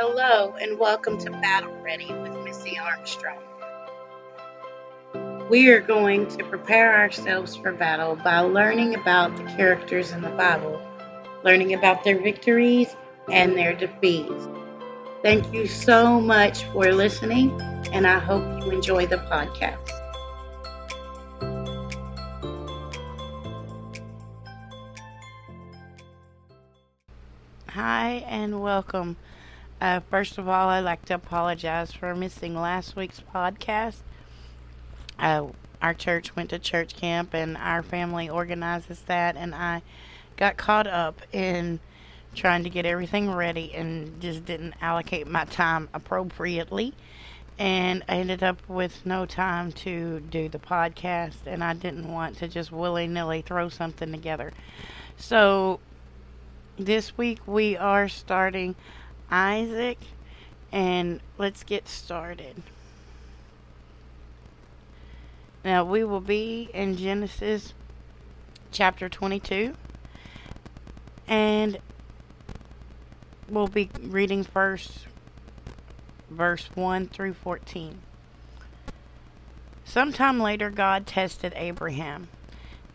Hello, and welcome to Battle Ready with Missy Armstrong. We are going to prepare ourselves for battle by learning about the characters in the Bible, learning about their victories and their defeats. Thank you so much for listening, and I hope you enjoy the podcast. Hi, and welcome. Uh, first of all, I'd like to apologize for missing last week's podcast. Uh, our church went to church camp, and our family organizes that, and I got caught up in trying to get everything ready and just didn't allocate my time appropriately. And I ended up with no time to do the podcast, and I didn't want to just willy nilly throw something together. So, this week we are starting Isaac, and let's get started. Now we will be in Genesis chapter 22, and we'll be reading first verse 1 through 14. Sometime later, God tested Abraham,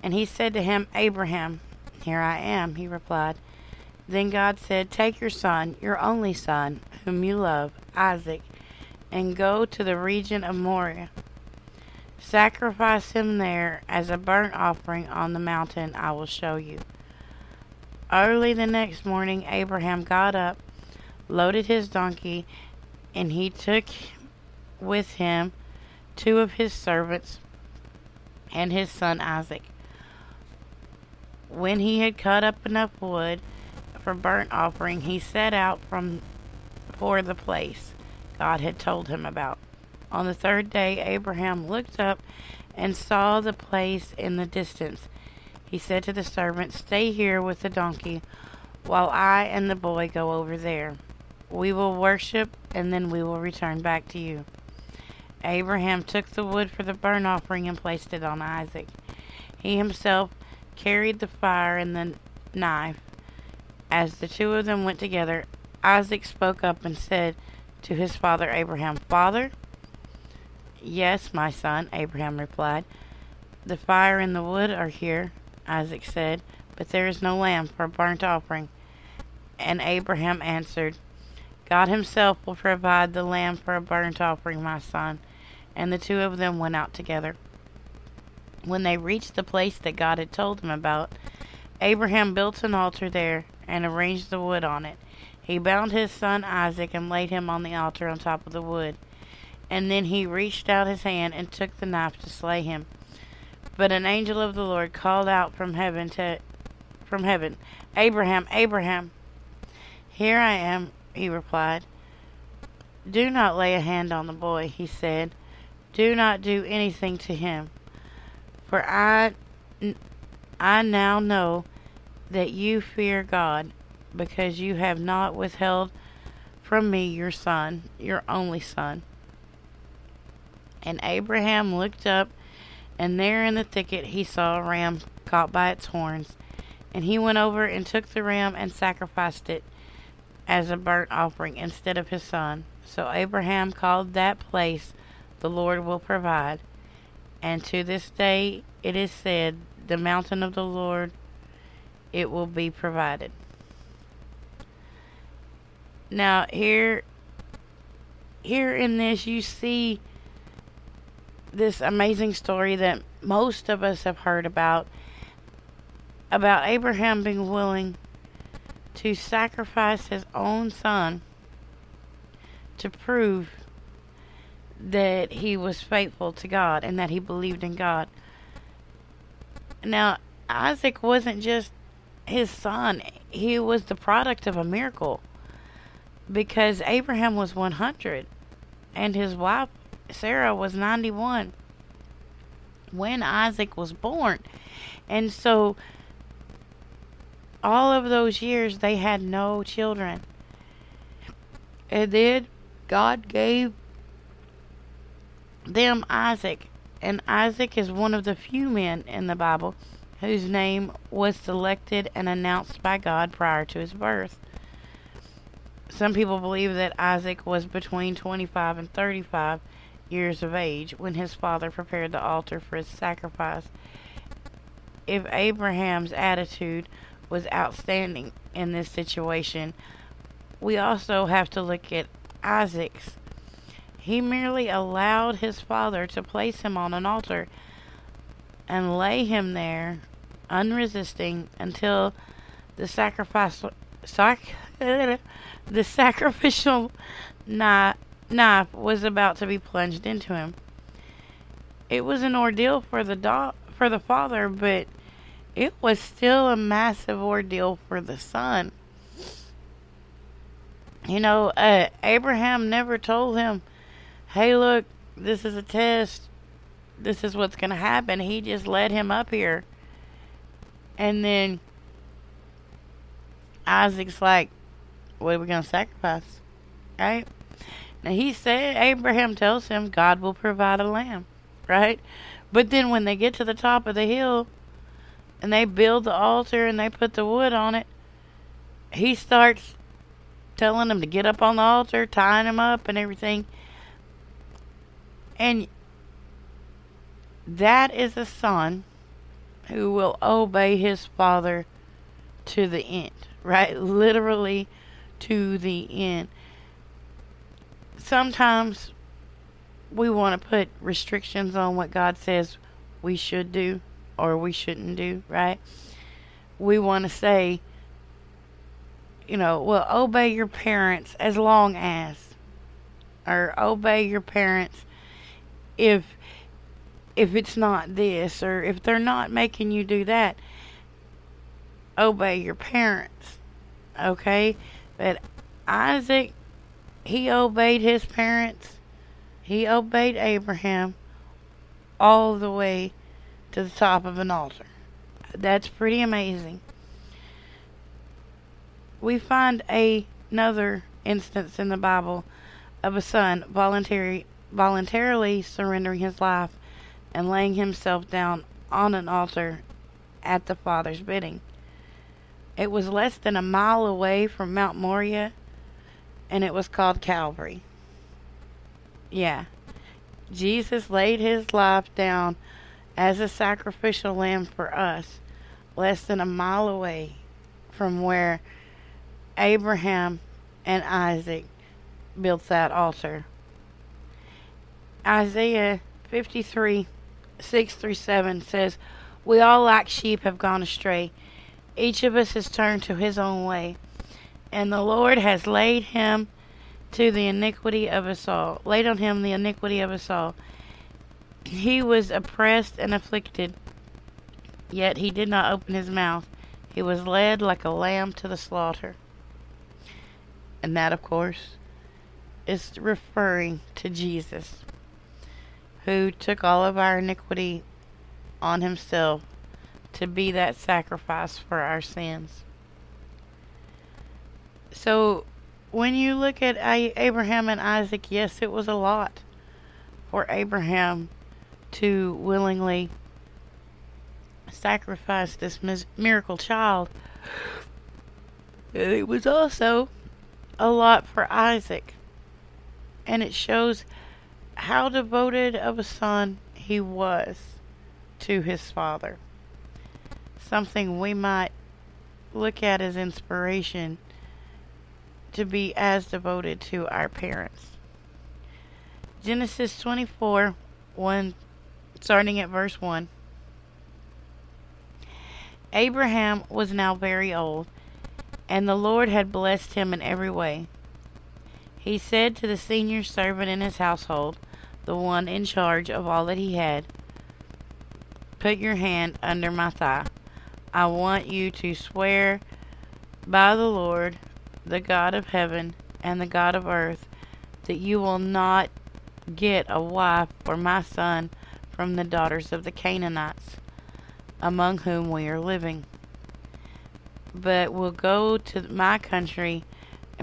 and he said to him, Abraham, here I am, he replied. Then God said, Take your son, your only son, whom you love, Isaac, and go to the region of Moriah. Sacrifice him there as a burnt offering on the mountain I will show you. Early the next morning, Abraham got up, loaded his donkey, and he took with him two of his servants and his son Isaac. When he had cut up enough wood, for burnt offering, he set out from for the place God had told him about. On the third day, Abraham looked up and saw the place in the distance. He said to the servant, Stay here with the donkey while I and the boy go over there. We will worship and then we will return back to you. Abraham took the wood for the burnt offering and placed it on Isaac. He himself carried the fire and the knife. As the two of them went together, Isaac spoke up and said to his father Abraham, Father? Yes, my son, Abraham replied. The fire and the wood are here, Isaac said, but there is no lamb for a burnt offering. And Abraham answered, God himself will provide the lamb for a burnt offering, my son. And the two of them went out together. When they reached the place that God had told them about, Abraham built an altar there and arranged the wood on it. He bound his son Isaac and laid him on the altar on top of the wood. And then he reached out his hand and took the knife to slay him. But an angel of the Lord called out from heaven to from heaven, Abraham, Abraham. Here I am, he replied. Do not lay a hand on the boy, he said. Do not do anything to him. For I I now know that you fear God, because you have not withheld from me your son, your only son. And Abraham looked up, and there in the thicket he saw a ram caught by its horns. And he went over and took the ram and sacrificed it as a burnt offering instead of his son. So Abraham called that place, The Lord will provide. And to this day it is said, The mountain of the Lord it will be provided. Now here here in this you see this amazing story that most of us have heard about about Abraham being willing to sacrifice his own son to prove that he was faithful to God and that he believed in God. Now, Isaac wasn't just his son, he was the product of a miracle because Abraham was 100 and his wife Sarah was 91 when Isaac was born. And so all of those years they had no children. And then God gave them Isaac. And Isaac is one of the few men in the Bible whose name was selected and announced by God prior to his birth. Some people believe that Isaac was between 25 and 35 years of age when his father prepared the altar for his sacrifice. If Abraham's attitude was outstanding in this situation, we also have to look at Isaac's. He merely allowed his father to place him on an altar and lay him there unresisting until the sac, the sacrificial knife, knife was about to be plunged into him. It was an ordeal for the do- for the father, but it was still a massive ordeal for the son. You know, uh, Abraham never told him, "Hey, look, this is a test. This is what's going to happen." He just led him up here, and then Isaac's like, "What are we going to sacrifice?" Right? Now he said Abraham tells him God will provide a lamb, right? But then when they get to the top of the hill and they build the altar and they put the wood on it, he starts telling them to get up on the altar, tying them up and everything. And that is a son who will obey his father to the end, right? Literally to the end sometimes we want to put restrictions on what God says we should do or we shouldn't do, right? We want to say, you know, well, obey your parents as long as, or obey your parents if if it's not this or if they're not making you do that obey your parents okay but isaac he obeyed his parents. He obeyed Abraham all the way to the top of an altar. That's pretty amazing. We find a, another instance in the Bible of a son voluntary, voluntarily surrendering his life and laying himself down on an altar at the Father's bidding. It was less than a mile away from Mount Moriah and it was called Calvary. Yeah. Jesus laid his life down as a sacrificial lamb for us, less than a mile away from where Abraham and Isaac built that altar. Isaiah 53 6 through 7 says, We all like sheep have gone astray. Each of us has turned to his own way and the Lord has laid him to the iniquity of us all, laid on him the iniquity of us all. He was oppressed and afflicted, yet he did not open his mouth. He was led like a lamb to the slaughter. And that, of course, is referring to Jesus, who took all of our iniquity on himself to be that sacrifice for our sins. So when you look at Abraham and Isaac, yes, it was a lot for Abraham to willingly sacrifice this miracle child. It was also a lot for Isaac. And it shows how devoted of a son he was to his father. Something we might look at as inspiration to be as devoted to our parents. Genesis 24 1, starting at verse 1. Abraham was now very old, and the Lord had blessed him in every way. He said to the senior servant in his household, the one in charge of all that he had, Put your hand under my thigh. I want you to swear by the Lord the God of heaven and the God of earth, that you will not get a wife for my son from the daughters of the Canaanites, among whom we are living, but will go to my country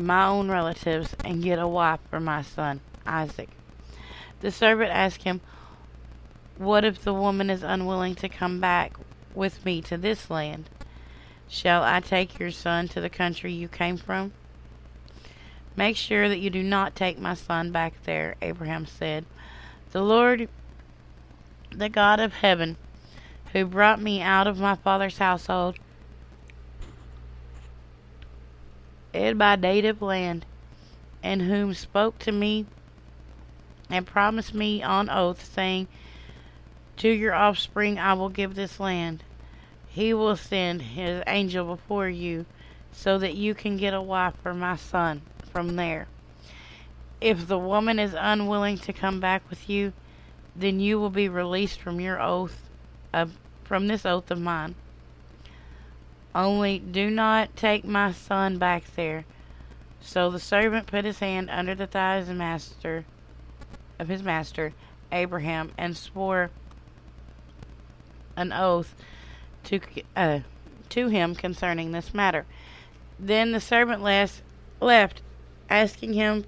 and my own relatives and get a wife for my son Isaac. The servant asked him, What if the woman is unwilling to come back with me to this land? Shall I take your son to the country you came from? Make sure that you do not take my son back there, Abraham said. The Lord, the God of heaven, who brought me out of my father's household in my native land, and whom spoke to me and promised me on oath, saying, To your offspring I will give this land. He will send his angel before you, so that you can get a wife for my son from there. If the woman is unwilling to come back with you, then you will be released from your oath of, from this oath of mine. Only do not take my son back there. So the servant put his hand under the thigh of his master, of his master Abraham, and swore an oath to uh, to him concerning this matter. Then the servant left, asking him,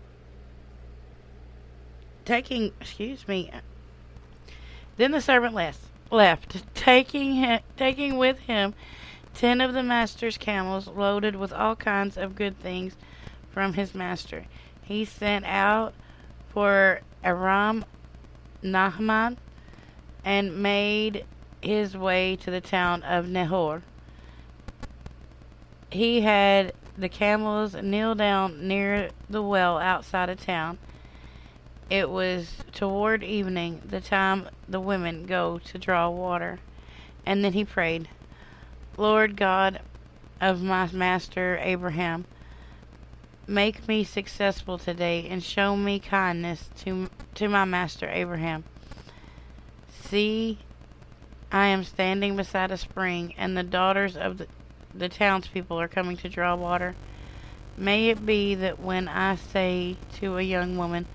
taking, excuse me. Then the servant left, left, taking taking with him ten of the master's camels loaded with all kinds of good things from his master. He sent out for Aram Naharaim and made his way to the town of Nahor. He had the camels kneel down near the well outside of town. It was toward evening, the time the women go to draw water. And then he prayed. Lord God of my master Abraham, make me successful today and show me kindness to, to my master Abraham. See, I am standing beside a spring, and the daughters of the, the townspeople are coming to draw water. May it be that when I say to a young woman,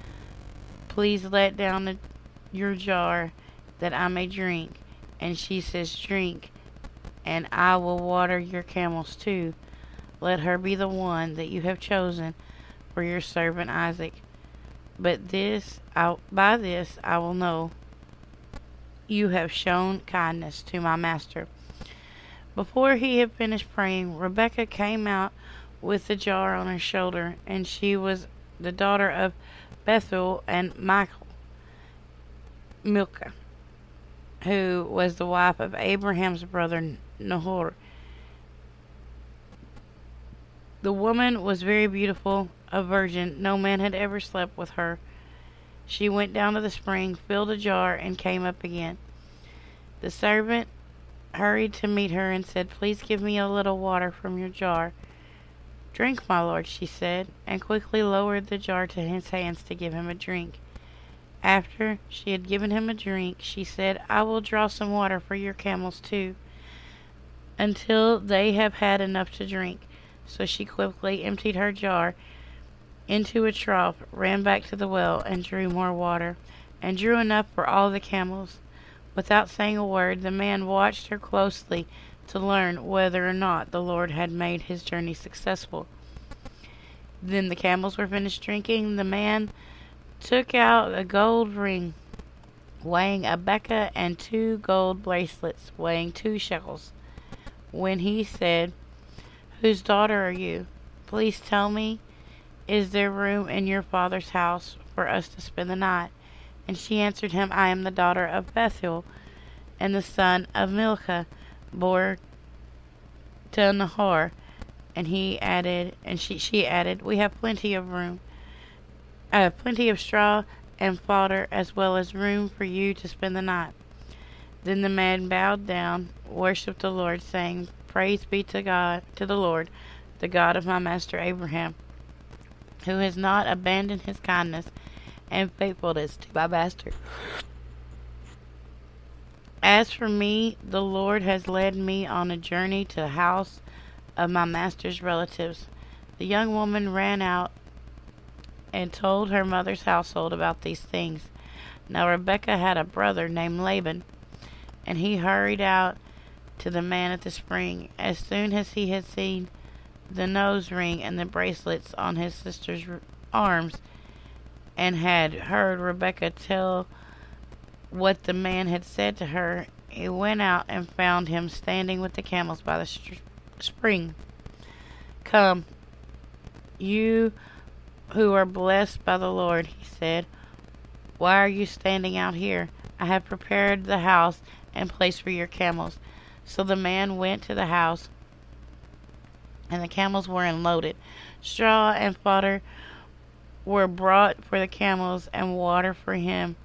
Please let down the, your jar that I may drink, and she says, Drink, and I will water your camels too. Let her be the one that you have chosen for your servant Isaac. But this, I, by this, I will know you have shown kindness to my master. Before he had finished praying, Rebekah came out with the jar on her shoulder, and she was the daughter of Bethuel and Michael, Milcah, who was the wife of Abraham's brother Nahor. The woman was very beautiful, a virgin. No man had ever slept with her. She went down to the spring, filled a jar, and came up again. The servant hurried to meet her and said, Please give me a little water from your jar. Drink, my lord, she said, and quickly lowered the jar to his hands to give him a drink. After she had given him a drink, she said, I will draw some water for your camels too until they have had enough to drink. So she quickly emptied her jar into a trough, ran back to the well, and drew more water, and drew enough for all the camels. Without saying a word, the man watched her closely to learn whether or not the Lord had made his journey successful. Then the camels were finished drinking. The man took out a gold ring weighing a beka and two gold bracelets weighing two shekels when he said, Whose daughter are you? Please tell me, is there room in your father's house for us to spend the night? And she answered him, I am the daughter of Bethuel, and the son of Milcah, bore to Nahor. And he added, and she, she added, We have plenty of room, uh, plenty of straw and fodder, as well as room for you to spend the night. Then the man bowed down, worshipped the Lord, saying, Praise be to God, to the Lord, the God of my master Abraham, who has not abandoned his kindness and faithfulness to my master. As for me, the Lord has led me on a journey to the house of my master's relatives. The young woman ran out and told her mother's household about these things. Now Rebekah had a brother named Laban and he hurried out to the man at the spring. As soon as he had seen the nose ring and the bracelets on his sister's arms, and had heard Rebekah tell what the man had said to her, he went out and found him standing with the camels by the spring. Come, you who are blessed by the Lord, he said. Why are you standing out here? I have prepared the house and place for your camels. So the man went to the house, and the camels were unloaded. Straw and fodder were brought for the camels, and water for him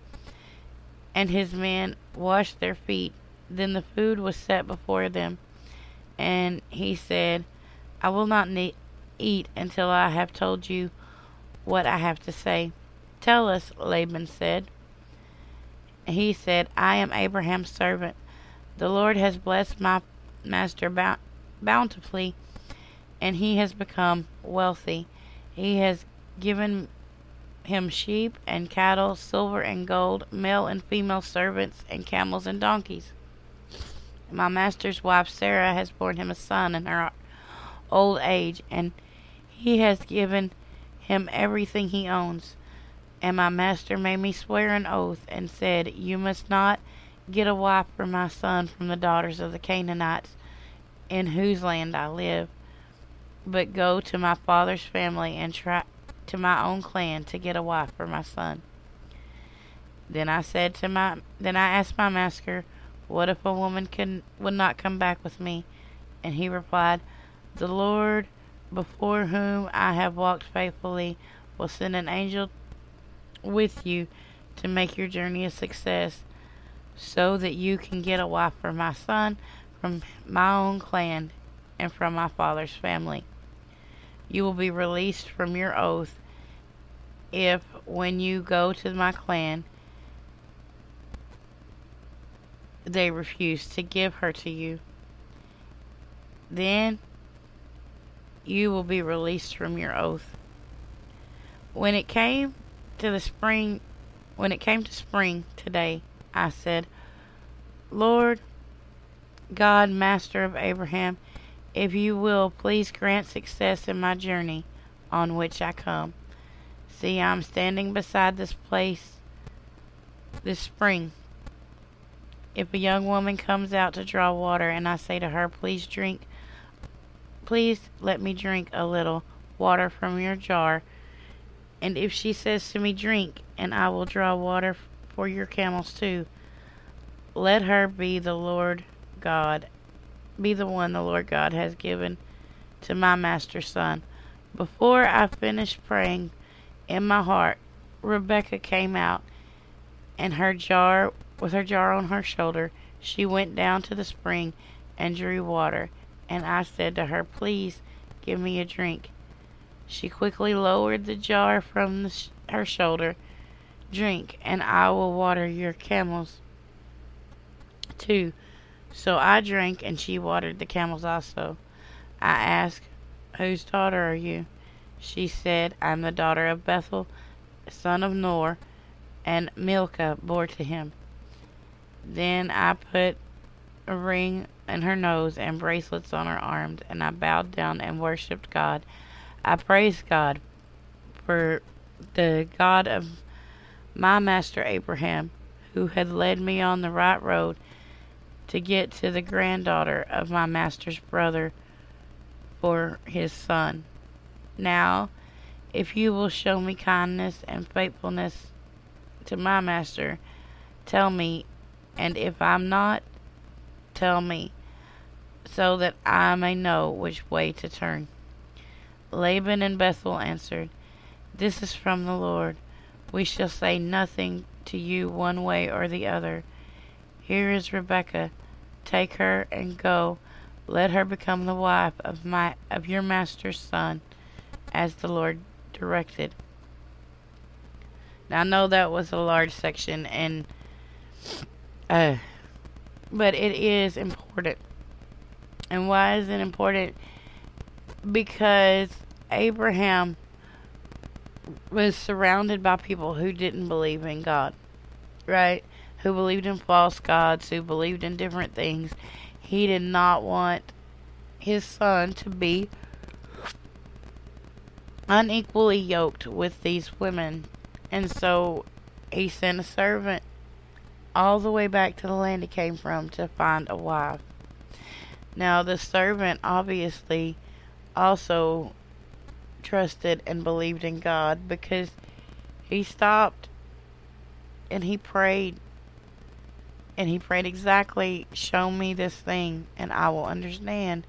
and his men washed their feet. Then the food was set before them, and he said, I will not ne- eat until I have told you what I have to say. Tell us, Laban said. He said, I am Abraham's servant. The Lord has blessed my master bountifully, and he has become wealthy. He has given him sheep and cattle, silver and gold, male and female servants, and camels and donkeys. My master's wife Sarah has borne him a son in her old age, and he has given him everything he owns. And my master made me swear an oath, and said, You must not get a wife for my son from the daughters of the Canaanites, in whose land I live, but go to my father's family and try to my own clan to get a wife for my son. Then I said to my then I asked my master, What if a woman can would not come back with me? And he replied, The Lord before whom I have walked faithfully will send an angel with you to make your journey a success, so that you can get a wife for my son from my own clan and from my father's family. You will be released from your oath if when you go to my clan they refuse to give her to you. Then you will be released from your oath. When it came to the spring, when it came to spring today, I said, Lord God, Master of Abraham, if you will, please grant success in my journey on which I come. See, I'm standing beside this place this spring. If a young woman comes out to draw water and I say to her, Please drink, please let me drink a little water from your jar. And if she says to me, Drink, and I will draw water for your camels too, let her be the Lord God, be the one the Lord God has given to my master's son. Before I finished praying, in my heart, Rebekah came out, and her jar, with her jar on her shoulder, she went down to the spring and drew water. And I said to her, Please give me a drink. She quickly lowered the jar from the sh- her shoulder. Drink, and I will water your camels too. So I drank, and she watered the camels also. I asked, Whose daughter are you? She said, I am the daughter of Bethuel, son of Nahor, and Milcah bore to him. Then I put a ring in her nose and bracelets on her arms, and I bowed down and worshipped God. I praise God for the God of my master Abraham, who had led me on the right road to get to the granddaughter of my master's brother for his son. Now, if you will show me kindness and faithfulness to my master, tell me, and if I'm not, tell me, so that I may know which way to turn. Laban and Bethuel answered, This is from the Lord. We shall say nothing to you one way or the other. Here is Rebekah. Take her and go. Let her become the wife of my of your master's son as the Lord directed. Now I know that was a large section and uh but it is important. And why is it important? Because Abraham was surrounded by people who didn't believe in God, right? Who believed in false gods, who believed in different things. He did not want his son to be unequally yoked with these women. And so he sent a servant all the way back to the land he came from to find a wife. Now, the servant obviously also trusted and believed in God because he stopped and he prayed. And he prayed exactly show me this thing and I will understand.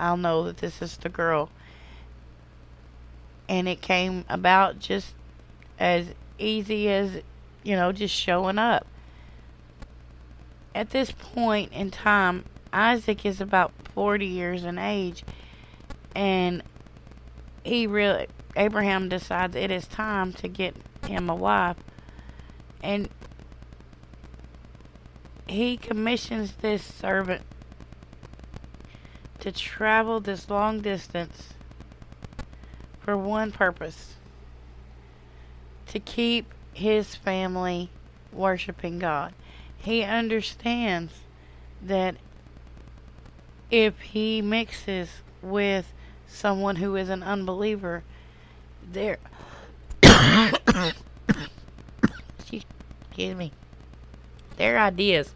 I'll know that this is the girl. And it came about just as easy as you know just showing up. At this point in time Isaac is about 40 years in age and he really Abraham decides it is time to get him a wife and he commissions this servant to travel this long distance for one purpose to keep his family worshiping God. He understands that if he mixes with someone who is an unbeliever, their excuse me, their ideas,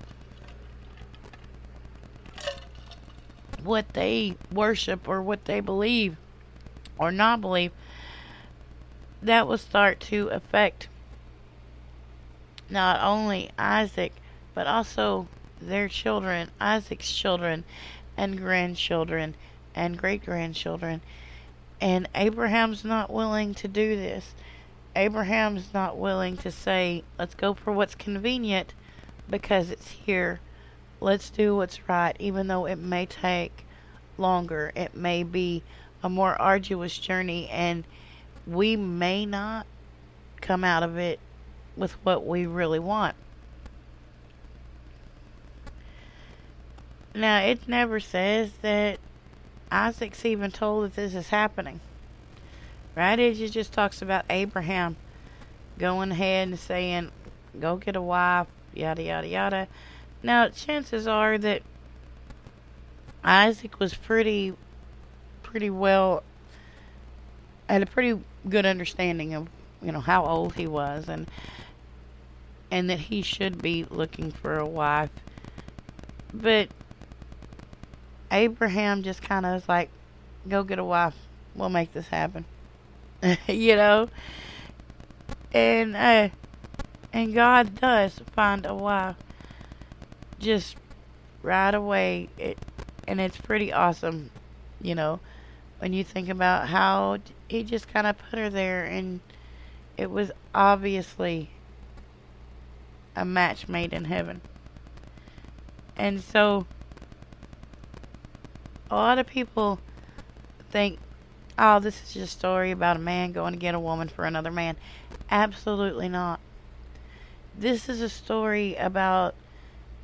what they worship or what they believe or not believe, that will start to affect not only Isaac but also their children, Isaac's children, and grandchildren and great grandchildren. And Abraham's not willing to do this. Abraham's not willing to say, let's go for what's convenient because it's here. Let's do what's right, even though it may take longer. It may be a more arduous journey, and we may not come out of it with what we really want. Now, it never says that Isaac's even told that this is happening. Right? It just talks about Abraham going ahead and saying, go get a wife, yada, yada, yada. Now, chances are that Isaac was pretty, pretty well, had a pretty good understanding of, you know, how old he was and, and that he should be looking for a wife. But Abraham just kind of was like, go get a wife. We'll make this happen. you know? And, uh, and God does find a wife just right away. It, and it's pretty awesome, you know, when you think about how he just kind of put her there and it was obviously a match made in heaven. And so a lot of people think, oh, this is just a story about a man going to get a woman for another man. Absolutely not. This is a story about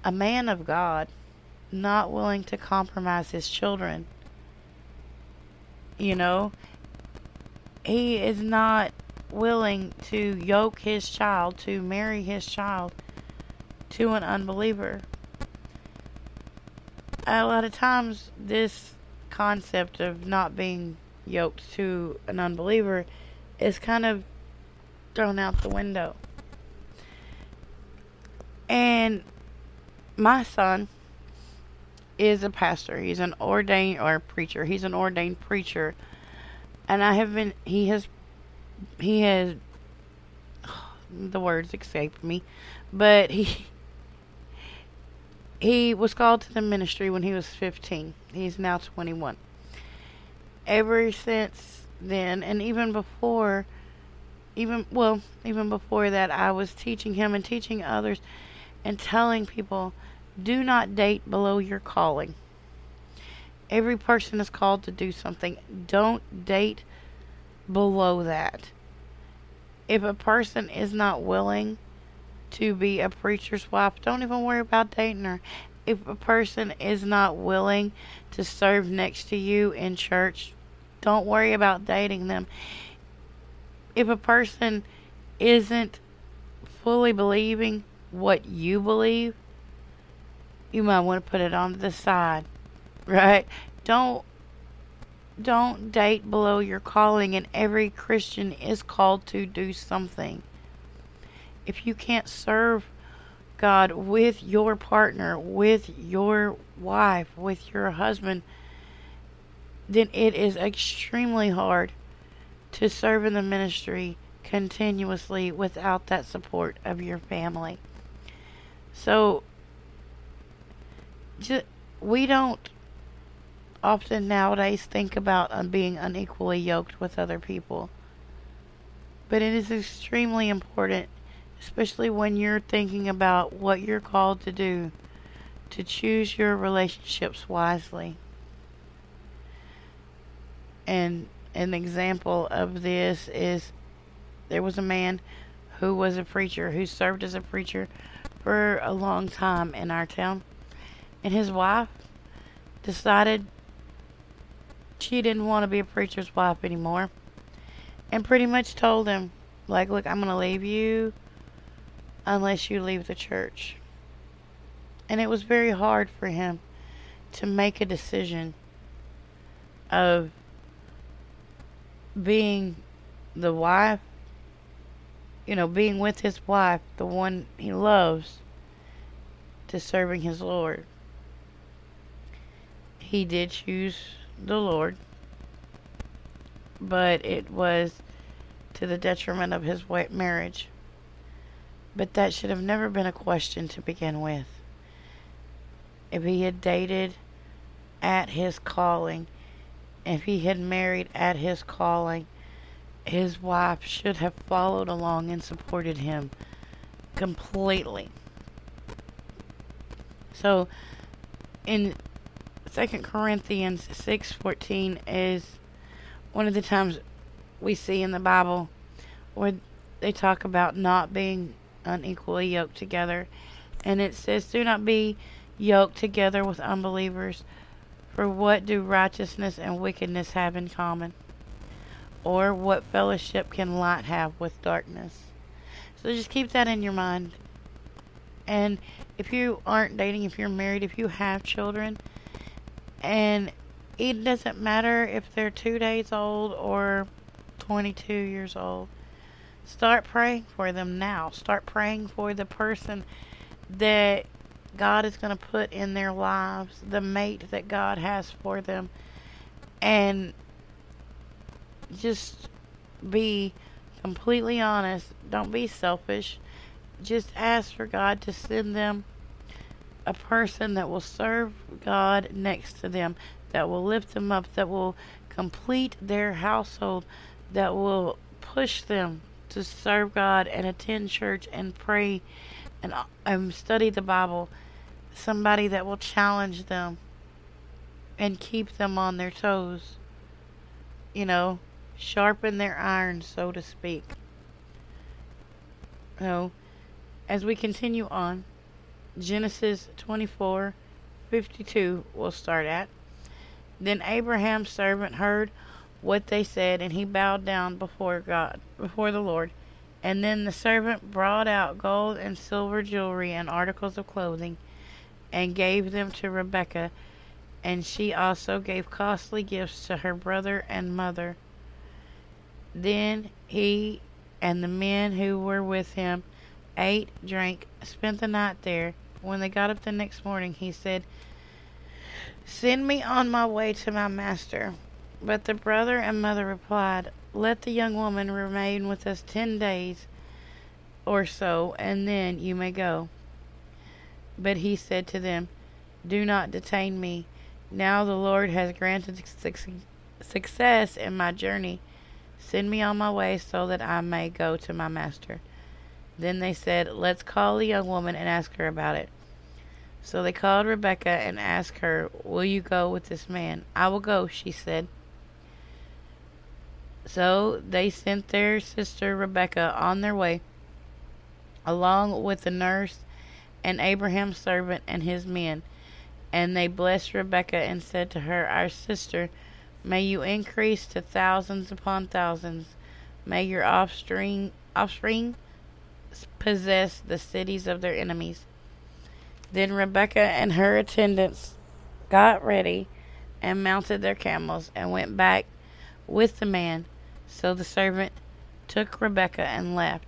a man of God not willing to compromise his children. You know, he is not willing to yoke his child, to marry his child to an unbeliever a lot of times this concept of not being yoked to an unbeliever is kind of thrown out the window. And my son is a pastor. He's an ordained or preacher. He's an ordained preacher. And I have been he has he has the words escaped me, but he he was called to the ministry when he was 15. He's now 21. Ever since then, and even before, even, well, even before that, I was teaching him and teaching others and telling people do not date below your calling. Every person is called to do something. Don't date below that. If a person is not willing to be a preacher's wife, don't even worry about dating her. If a person is not willing to serve next to you in church, don't worry about dating them. If a person isn't fully believing what you believe, you might want to put it on the side, right? Don't don't date below your calling and every Christian is called to do something if you can't serve God with your partner, with your wife, with your husband, then it is extremely hard to serve in the ministry continuously without that support of your family. So, just, we don't often nowadays think about um, being unequally yoked with other people. But it is extremely important, especially when you're thinking about what you're called to do, to choose your relationships wisely. And an example of this is there was a man who was a preacher, who served as a preacher for a long time in our town. And his wife decided she didn't want to be a preacher's wife anymore. And pretty much told him, like, look, I'm going to leave you unless you leave the church. And it was very hard for him to make a decision of being the wife, you know, being with his wife, the one he loves, to serving his Lord. He did choose the Lord, but it was to the detriment of his marriage. But that should have never been a question to begin with. If he had dated at his calling, if he had married at his calling, his wife should have followed along and supported him completely. So in Second Corinthians six fourteen is one of the times we see in the Bible where they talk about not being unequally yoked together. And it says, Do not be yoked together with unbelievers, for what do righteousness and wickedness have in common? Or what fellowship can light have with darkness? So just keep that in your mind. And if you aren't dating, if you're married, if you have children, and it doesn't matter if they're two days old or 22 years old, start praying for them now. Start praying for the person that God is going to put in their lives, the mate that God has for them. And just be completely honest. Don't be selfish. Just ask for God to send them a person that will serve God next to them, that will lift them up, that will complete their household, that will push them to serve God and attend church and pray and um, study the Bible. Somebody that will challenge them and keep them on their toes. You know, sharpen their iron, so to speak. So, as we continue on, Genesis 24 52 will start at. Then Abraham's servant heard what they said, and he bowed down before God, before the Lord. And then the servant brought out gold and silver jewelry and articles of clothing, and gave them to Rebekah, and she also gave costly gifts to her brother and mother. Then he and the men who were with him ate, drank, spent the night there. When they got up the next morning, he said, Send me on my way to my master. But the brother and mother replied, Let the young woman remain with us ten days or so, and then you may go. But he said to them, Do not detain me. Now the Lord has granted success in my journey. Send me on my way so that I may go to my master. Then they said, Let's call the young woman and ask her about it. So they called Rebekah and asked her, Will you go with this man? I will go, she said. So they sent their sister Rebekah on their way, along with the nurse and Abraham's servant and his men. And they blessed Rebekah and said to her, Our sister, may you increase to thousands upon thousands. May your offspring offspring possess the cities of their enemies. Then Rebekah and her attendants got ready and mounted their camels and went back with the man so the servant took Rebekah and left.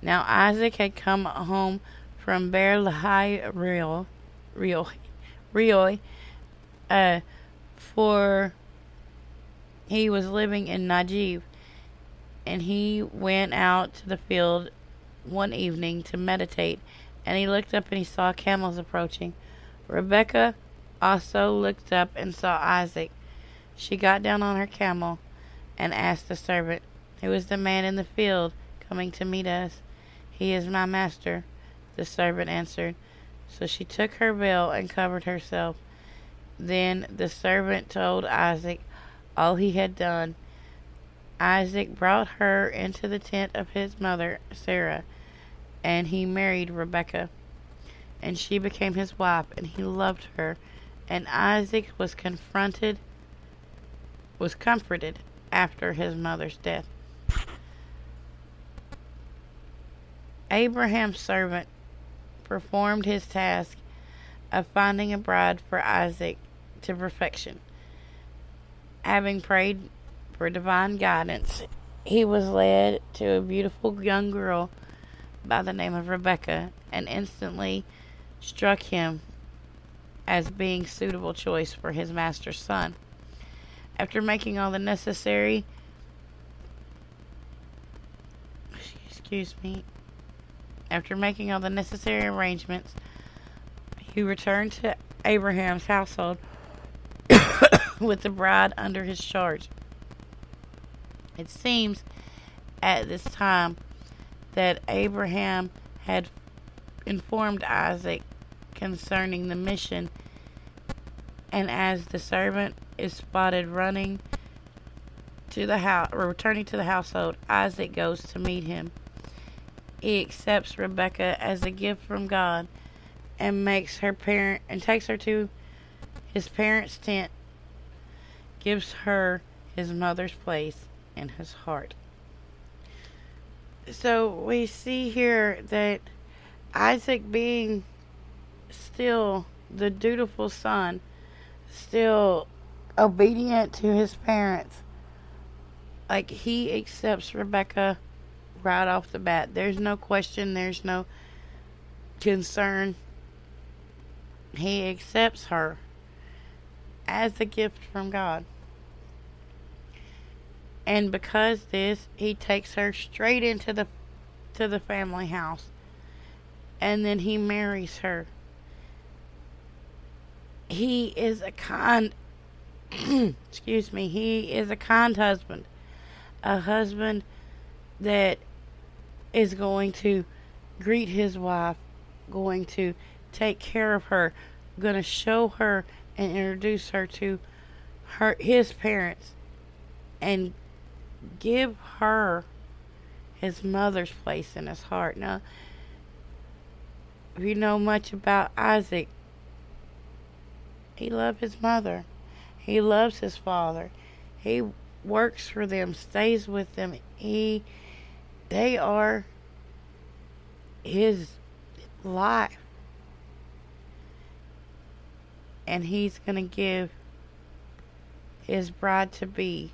Now Isaac had come home from Beer Lahai Roi, Roi, uh, for he was living in Negev, and he went out to the field one evening to meditate, and he looked up and he saw camels approaching. Rebekah also looked up and saw Isaac. She got down on her camel and asked the servant, Who is the man in the field coming to meet us? He is my master, the servant answered. So she took her veil and covered herself. Then the servant told Isaac all he had done. Isaac brought her into the tent of his mother, Sarah, and he married Rebekah. And she became his wife, and he loved her. And Isaac was confronted, was comforted after his mother's death. Abraham's servant performed his task of finding a bride for Isaac to perfection. Having prayed for divine guidance, he was led to a beautiful young girl by the name of Rebekah and instantly struck him as being suitable choice for his master's son. After making all the necessary excuse me after making all the necessary arrangements he returned to Abraham's household with the bride under his charge. It seems at this time that Abraham had informed Isaac concerning the mission, and as the servant is spotted running to the house or returning to the household, Isaac goes to meet him. He accepts Rebekah as a gift from God and makes her parent and takes her to his parents' tent, gives her his mother's place in his heart. So we see here that Isaac being still the dutiful son, still obedient to his parents, like he accepts Rebekah right off the bat. There's no question, there's no concern. He accepts her as a gift from God. And because this, he takes her straight into the to the family house. And then he marries her. He is a kind excuse me, he is a kind husband. A husband that is going to greet his wife, going to take care of her, going to show her and introduce her to her his parents and give her his mother's place in his heart. Now, if you know much about Isaac, he loved his mother. He loves his father. He works for them, stays with them. He they are his life. And he's going to give his bride to be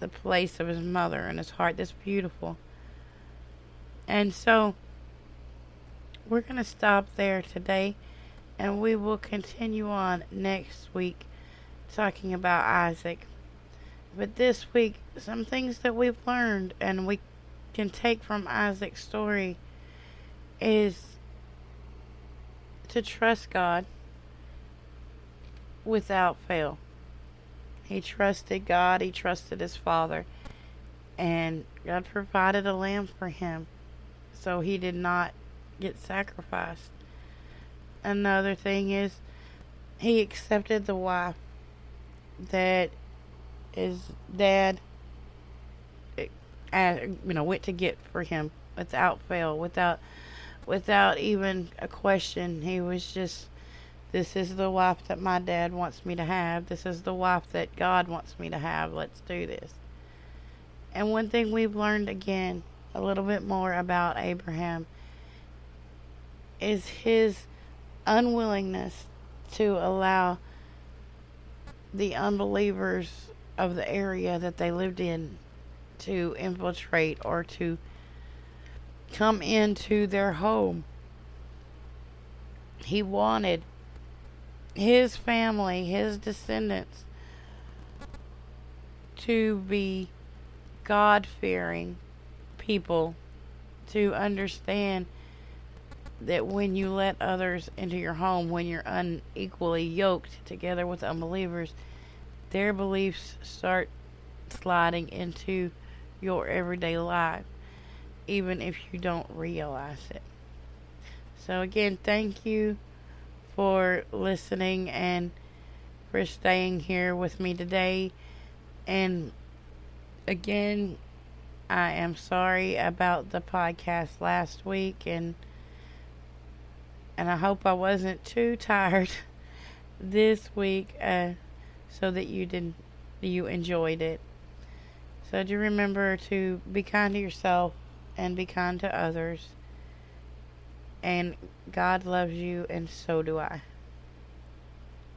the place of his mother in his heart. That's beautiful. And so we're going to stop there today and we will continue on next week talking about Isaac. But this week, some things that we've learned and we can take from Isaac's story is to trust God without fail. He trusted God, he trusted his father, and God provided a lamb for him so he did not get sacrificed. Another thing is he accepted the wife that his dad uh, you know went to get for him without fail without without even a question. He was just this is the wife that my dad wants me to have. This is the wife that god wants me to have. Let's do this. And one thing we've learned again a little bit more about abraham is his unwillingness to allow the unbelievers of the area that they lived in to infiltrate or to come into their home. He wanted his family, his descendants, to be God fearing people to understand that when you let others into your home, when you're unequally yoked together with unbelievers, their beliefs start sliding into your everyday life, even if you don't realize it. So, again, thank you for listening and for staying here with me today. And again, I am sorry about the podcast last week and and I hope I wasn't too tired this week uh, so that you didn't you enjoyed it. So do remember to be kind to yourself and be kind to others. And God loves you and so do I.